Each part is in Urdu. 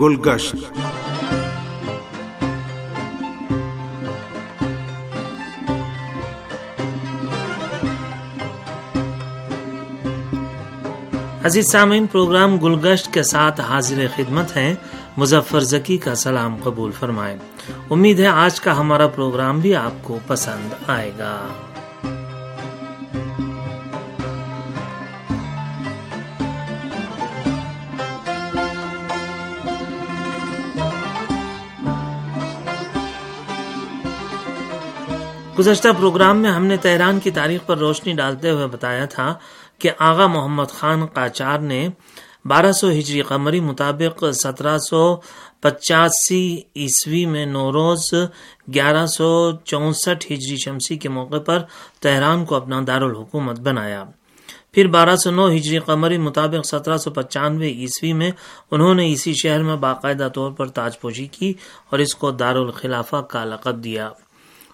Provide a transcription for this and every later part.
گلگشت۔ عزیز سامعین، پروگرام گلگشت کے ساتھ حاضر خدمت ہیں۔ مظفر ذکی کا سلام قبول فرمائیں۔ امید ہے آج کا ہمارا پروگرام بھی آپ کو پسند آئے گا۔ گزشتہ پروگرام میں ہم نے تہران کی تاریخ پر روشنی ڈالتے ہوئے بتایا تھا کہ آغا محمد خان قاچار نے بارہ سو ہجری قمری مطابق سترہ سو پچاسی عیسوی میں نوروز گیارہ سو چونسٹھ ہجری شمسی کے موقع پر تہران کو اپنا دارالحکومت بنایا۔ پھر بارہ سو نو ہجری قمری مطابق سترہ سو پچانوے عیسوی میں انہوں نے اسی شہر میں باقاعدہ طور پر تاج پوشی کی اور اس کو دارالخلافہ کا لقب دیا۔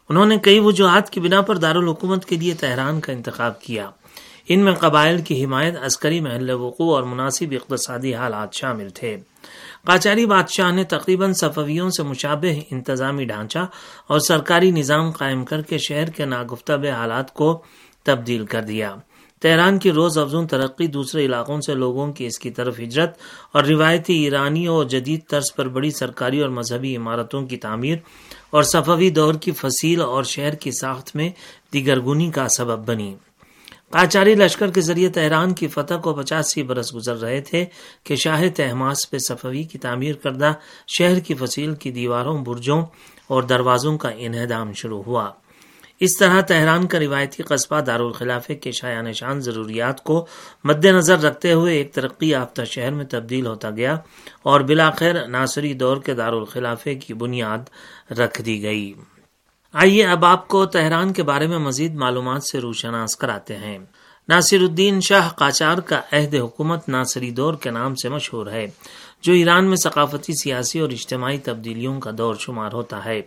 انہوں نے کئی وجوہات کی بنا پر دارالحکومت کے لیے تہران کا انتخاب کیا۔ ان میں قبائل کی حمایت، عسکری محل وقوع اور مناسب اقتصادی حالات شامل تھے۔ قاچاری بادشاہ نے تقریباً صفویوں سے مشابہ انتظامی ڈھانچہ اور سرکاری نظام قائم کر کے شہر کے ناگفتہ حالات کو تبدیل کر دیا۔ تہران کی روز افزون ترقی دوسرے علاقوں سے لوگوں کی اس کی طرف ہجرت اور روایتی ایرانی اور جدید طرز پر بڑی سرکاری اور مذہبی عمارتوں کی تعمیر اور صفوی دور کی فصیل اور شہر کی ساخت میں دیگرگونی کا سبب بنی۔ قاچاری لشکر کے ذریعے تہران کی فتح کو پچاسی برس گزر رہے تھے کہ شاہ تہماس پہ صفوی کی تعمیر کردہ شہر کی فصیل کی دیواروں، برجوں اور دروازوں کا انہدام شروع ہوا۔ اس طرح تہران کا روایتی قصبہ دارالخلافے کے شاع نشان ضروریات کو مد نظر رکھتے ہوئے ایک ترقی یافتہ شہر میں تبدیل ہوتا گیا اور بلاخیر ناصری دور کے دارالخلافے کی بنیاد رکھ دی گئی۔ آئیے اب آپ کو تہران کے بارے میں مزید معلومات سے روشناس کراتے ہیں۔ ناصر الدین شاہ قاچار کا عہد حکومت ناصری دور کے نام سے مشہور ہے۔ جو ایران میں ثقافتی، سیاسی اور اجتماعی تبدیلیوں کا دور شمار ہوتا ہے۔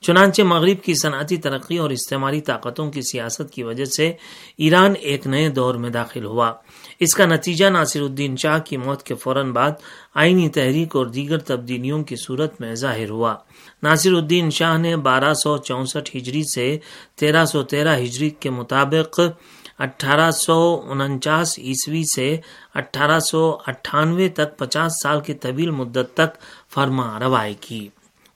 چنانچہ مغرب کی صنعتی ترقی اور استعمالی طاقتوں کی سیاست کی وجہ سے ایران ایک نئے دور میں داخل ہوا۔ اس کا نتیجہ ناصر الدین شاہ کی موت کے فوراً بعد آئینی تحریک اور دیگر تبدیلیوں کی صورت میں ظاہر ہوا۔ ناصر الدین شاہ نے بارہ سو چونسٹھ ہجری سے تیرہ سو تیرہ ہجری کے مطابق اٹھارہ سو انچاس عیسوی سے اٹھارہ سو اٹھانوے تک پچاس سال کی طویل مدت تک فرما روائی کی۔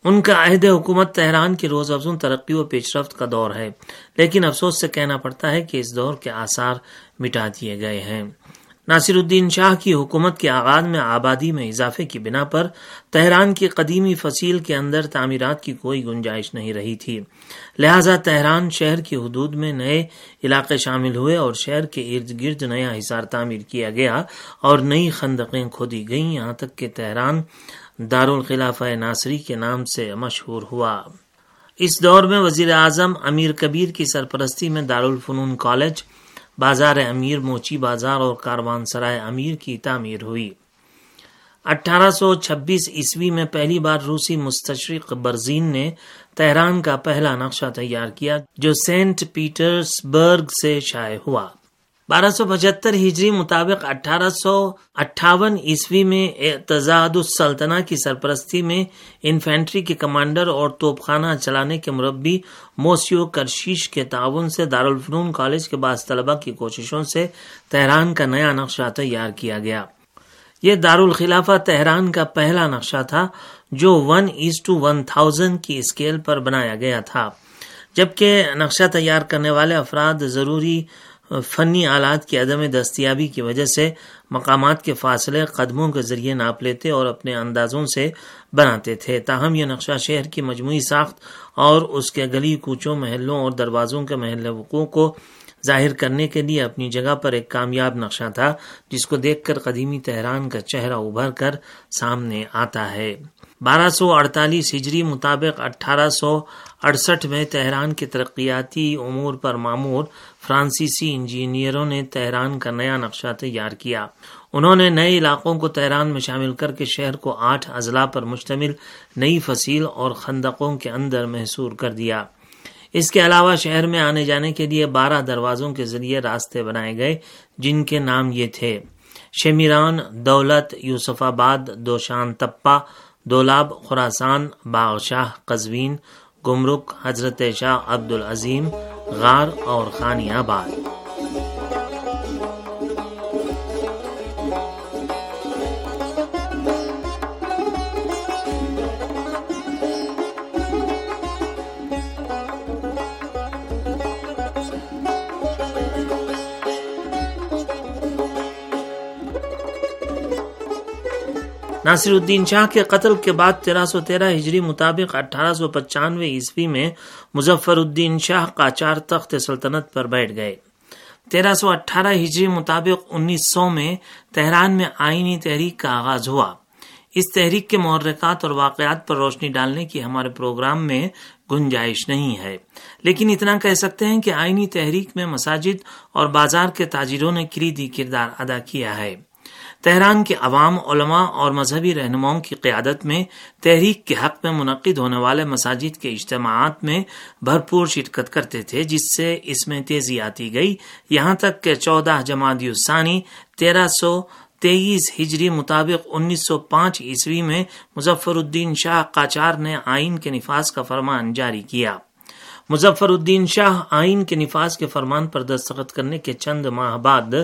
ان کا عہد حکومت تہران کی روز افزون ترقی و پیش رفت کا دور ہے، لیکن افسوس سے کہنا پڑتا ہے کہ اس دور کے آثار مٹا دیے گئے ہیں۔ ناصر الدین شاہ کی حکومت کے آغاز میں آبادی میں اضافے کی بنا پر تہران کی قدیمی فصیل کے اندر تعمیرات کی کوئی گنجائش نہیں رہی تھی۔ لہذا تہران شہر کی حدود میں نئے علاقے شامل ہوئے اور شہر کے ارد گرد نیا حصار تعمیر کیا گیا اور نئی خندقیں کھودی گئیں۔ یہاں تک کہ تہران دارالخلافہ ناصری کے نام سے مشہور ہوا۔ اس دور میں وزیر اعظم امیر کبیر کی سرپرستی میں دارالفنون کالج بازار امیر موچی بازار اور کاروان سرائے امیر کی تعمیر ہوئی۔ اٹھارہ سو چھبیس عیسوی میں پہلی بار روسی مستشرق برزین نے تہران کا پہلا نقشہ تیار کیا، جو سینٹ پیٹرز برگ سے شائع ہوا۔ بارہ سو پچہتر ہجری مطابق اٹھارہ سو اٹھاون عیسوی میں اعتزاد السلطنہ کی سرپرستی میں انفینٹری کے کمانڈر اور توپ خانہ چلانے کے مربی موسیو کرشیش کے تعاون سے دارالفنون کالج کے بعض طلبہ کی کوششوں سے تہران کا نیا نقشہ تیار کیا گیا۔ یہ دارالخلافہ تہران کا پہلا نقشہ تھا جو one is to one thousand کی اسکیل پر بنایا گیا تھا۔ جبکہ نقشہ تیار کرنے والے افراد ضروری فنی آلات کی عدم دستیابی کی وجہ سے مقامات کے فاصلے قدموں کے ذریعے ناپ لیتے اور اپنے اندازوں سے بناتے تھے۔ تاہم، یہ نقشہ شہر کی مجموعی ساخت اور اس کے گلی، کوچوں، محلوں اور دروازوں کے محل وقوع کو ظاہر کرنے کے لیے اپنی جگہ پر ایک کامیاب نقشہ تھا، جس کو دیکھ کر قدیمی تہران کا چہرہ ابھر کر سامنے آتا ہے۔ بارہ سو اڑتالیس ہجری مطابق اٹھارہ سو اڑسٹھ میں تہران کے ترقیاتی امور پر معمور فرانسیسی انجینئروں نے تہران کا نیا نقشہ تیار کیا۔ انہوں نے نئے علاقوں کو تہران میں شامل کر کے شہر کو آٹھ اضلاع پر مشتمل نئی فصیل اور خندقوں کے اندر محصور کر دیا۔ اس کے علاوہ شہر میں آنے جانے کے لیے بارہ دروازوں کے ذریعے راستے بنائے گئے، جن کے نام یہ تھے شمیران، دولت، یوسف آباد، دوشان تپا دولاب خوراسان باغشاہ قزوین گمرک حضرت شاہ عبد العظیم غار اور خانیہ آباد۔ ناصر الدین شاہ کے قتل کے بعد تیرہ سو تیرہ ہجری مطابق اٹھارہ سو پچانوے عیسوی میں مظفر الدین شاہ قاچار تخت سلطنت پر بیٹھ گئے۔ تیرہ سو اٹھارہ ہجری مطابق انیس سو میں تہران میں آئینی تحریک کا آغاز ہوا۔ اس تحریک کے محرکات اور واقعات پر روشنی ڈالنے کی ہمارے پروگرام میں گنجائش نہیں ہے۔ لیکن اتنا کہہ سکتے ہیں کہ آئینی تحریک میں مساجد اور بازار کے تاجروں نے کلیدی کردار ادا کیا ہے۔ تہران کے عوام، علماء اور مذہبی رہنماؤں کی قیادت میں تحریک کے حق میں منعقد ہونے والے مساجد کے اجتماعات میں بھرپور شرکت کرتے تھے، جس سے اس میں تیزی آتی گئی۔ یہاں تک کہ چودہ جماعت ثانی تیرہ سو تیئیس ہجری مطابق انیس سو پانچ عیسوی میں مظفر الدین شاہ قاچار نے آئین کے نفاذ کا فرمان جاری کیا۔ مظفر الدین شاہ آئین کے نفاذ کے فرمان پر دستخط کرنے کے چند ماہ بعد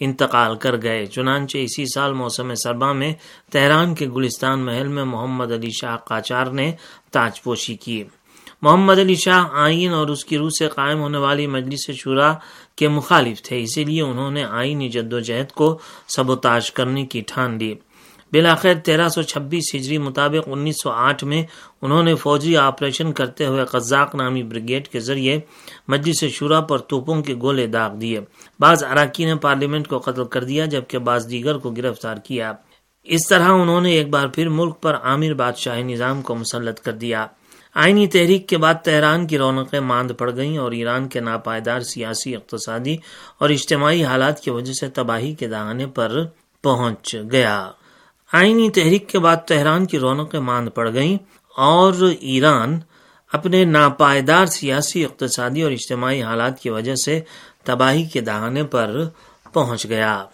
انتقال کر گئے۔ چنانچہ اسی سال موسم سرما میں تہران کے گلستان محل میں محمد علی شاہ قاچار نے تاج پوشی کی۔ محمد علی شاہ آئین اور اس کی روح سے قائم ہونے والی مجلس شورا کے مخالف تھے، اسی لیے انہوں نے آئینی جد و جہد کو سبوتاج کرنے کی ٹھان لی۔ بلاخر تیرہ سو چھبیس ہجری مطابق انیس سو آٹھ میں انہوں نے فوجی آپریشن کرتے ہوئے قزاق نامی بریگیڈ کے ذریعے مجلس شورا پر توپوں کے گولے داغ دیے۔ بعض اراکین پارلیمنٹ کو قتل کر دیا، جبکہ بعض دیگر کو گرفتار کیا۔ اس طرح انہوں نے ایک بار پھر ملک پر عامر بادشاہی نظام کو مسلط کر دیا۔ آئینی تحریک کے بعد تہران کی رونقیں ماند پڑ گئیں اور ایران کے ناپائیدار سیاسی، اقتصادی اور اجتماعی حالات کی وجہ سے تباہی کے دہانے پر پہنچ گیا۔ آئینی تحریک کے بعد تہران کی رونقیں ماند پڑ گئیں اور ایران اپنے ناپائیدار سیاسی، اقتصادی اور اجتماعی حالات کی وجہ سے تباہی کے دہانے پر پہنچ گیا۔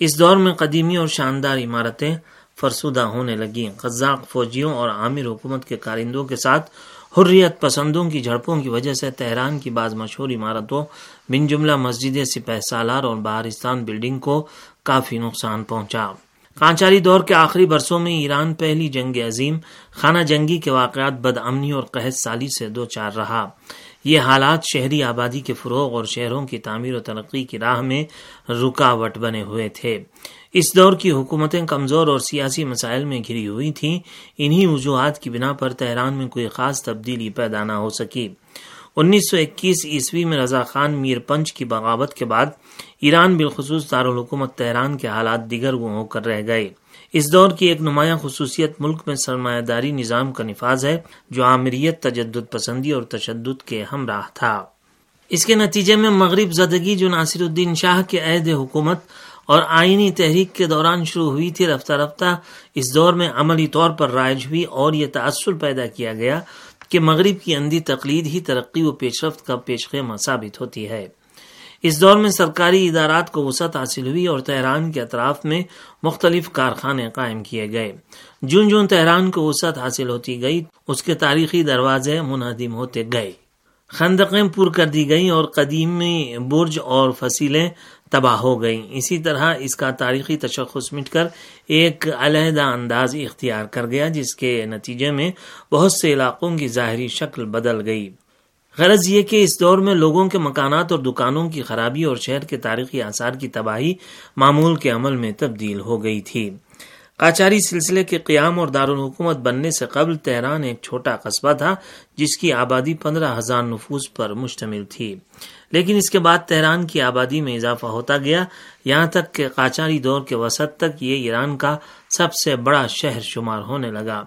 اس دور میں قدیمی اور شاندار عمارتیں فرسودہ ہونے لگیں۔ قزاق فوجیوں اور عامر حکومت کے کارندوں کے ساتھ حریت پسندوں کی جھڑپوں کی وجہ سے تہران کی بعض مشہور عمارتوں، بن جملہ مسجد سپہ سالار اور بہارستان بلڈنگ کو کافی نقصان پہنچا۔ کانچاری دور کے آخری برسوں میں ایران پہلی جنگ عظیم، خانہ جنگی کے واقعات بد امنی اور قحط سالی سے دو چار رہا۔ یہ حالات شہری آبادی کے فروغ اور شہروں کی تعمیر و ترقی کی راہ میں رکاوٹ بنے ہوئے تھے۔ اس دور کی حکومتیں کمزور اور سیاسی مسائل میں گھری ہوئی تھیں۔ انہی وجوہات کی بنا پر تہران میں کوئی خاص تبدیلی پیدا نہ ہو سکی۔ انیس سو اکیس عیسوی میں رضا خان میر پنچ کی بغاوت کے بعد ایران بالخصوص دارالحکومت تہران کے حالات دیگر وہ ہو کر رہ گئے۔ اس دور کی ایک نمایاں خصوصیت ملک میں سرمایہ داری نظام کا نفاذ ہے، جو عامریت تجدد پسندی اور تشدد کے ہمراہ تھا۔ اس کے نتیجے میں مغرب زدگی جو ناصر الدین شاہ کے عہد حکومت اور آئینی تحریک کے دوران شروع ہوئی تھی رفتہ رفتہ، اس دور میں عملی طور پر رائج ہوئی اور یہ تأثر پیدا کیا گیا کہ مغرب کی اندھی تقلید ہی ترقی و پیش رفت کا پیش خیمہ ثابت ہوتی ہے۔ اس دور میں سرکاری ادارات کو وسعت حاصل ہوئی اور تہران کے اطراف میں مختلف کارخانے قائم کیے گئے۔ جون جون تہران کو وسعت حاصل ہوتی گئی، اس کے تاریخی دروازے منہدم ہوتے گئے۔ خندقیں پور کر دی گئیں اور قدیمی برج اور فصیلیں تباہ ہو گئیں۔ اسی طرح اس کا تاریخی تشخص مٹ کر ایک علیحدہ انداز اختیار کر گیا، جس کے نتیجے میں بہت سے علاقوں کی ظاہری شکل بدل گئی۔ غرض یہ کہ اس دور میں لوگوں کے مکانات اور دکانوں کی خرابی اور شہر کے تاریخی آثار کی تباہی معمول کے عمل میں تبدیل ہو گئی تھی۔ قاچاری سلسلے کے قیام اور دارالحکومت بننے سے قبل تہران ایک چھوٹا قصبہ تھا، جس کی آبادی پندرہ ہزار نفوس پر مشتمل تھی۔ لیکن اس کے بعد تہران کی آبادی میں اضافہ ہوتا گیا۔ یہاں تک کہ قاچاری دور کے وسط تک یہ ایران کا سب سے بڑا شہر شمار ہونے لگا۔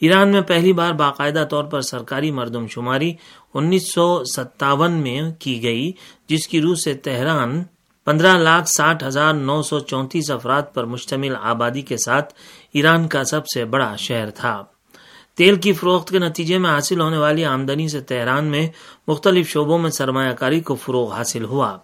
ایران میں پہلی بار باقاعدہ طور پر سرکاری مردم شماری انیس سو ستاون میں کی گئی، جس کی روح سے تہران پندرہ لاکھ ساٹھ ہزار نو سو چونتیس افراد پر مشتمل آبادی کے ساتھ ایران کا سب سے بڑا شہر تھا۔ تیل کی فروخت کے نتیجے میں حاصل ہونے والی آمدنی سے تہران میں مختلف شعبوں میں سرمایہ کاری کو فروغ حاصل ہوا۔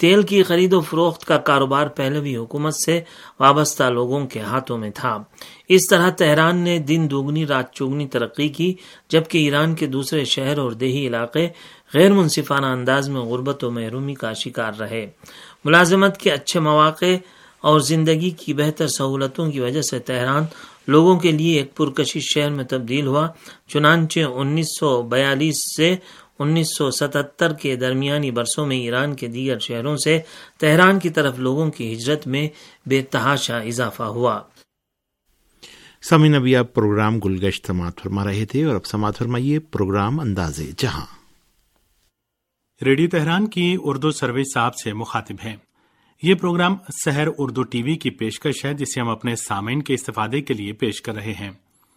تیل کی خرید و فروخت کا کاروبار پہلے بھی حکومت سے وابستہ لوگوں کے ہاتھوں میں تھا۔ اس طرح تہران نے دن دوگنی، رات چوگنی ترقی کی، جبکہ ایران کے دوسرے شہر اور دیہی علاقے غیر منصفانہ انداز میں غربت و محرومی کا شکار رہے۔ ملازمت کے اچھے مواقع اور زندگی کی بہتر سہولتوں کی وجہ سے تہران لوگوں کے لیے ایک پرکشش شہر میں تبدیل ہوا، چنانچہ انیس سو بیالیس سے انیس سو ستہتر کے درمیانی برسوں میں ایران کے دیگر شہروں سے تہران کی طرف لوگوں کی ہجرت میں بے تحاشا اضافہ ہوا۔ سمین ابھی آپ پروگرام گلگشت سماعت فرما رہے تھے اور اب سماعت فرمائیے پروگرام انداز جہاں۔ ریڈیو تہران کی اردو سروس آپ سے مخاطب ہے یہ programme Sahar Urdu T V کی پیشکش ہے جسے ہم اپنے سامعین کے استفادے کے لیے پیش کر رہے ہیں۔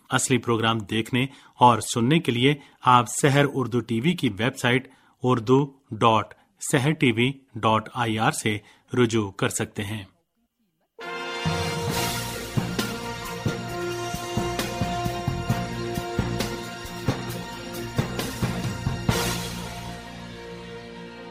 اصلی پروگرام دیکھنے اور سننے کے لیے آپ سحر اردو ٹی وی کی website Urdu dot Sahar T V dot I R سے رجوع کر سکتے ہیں۔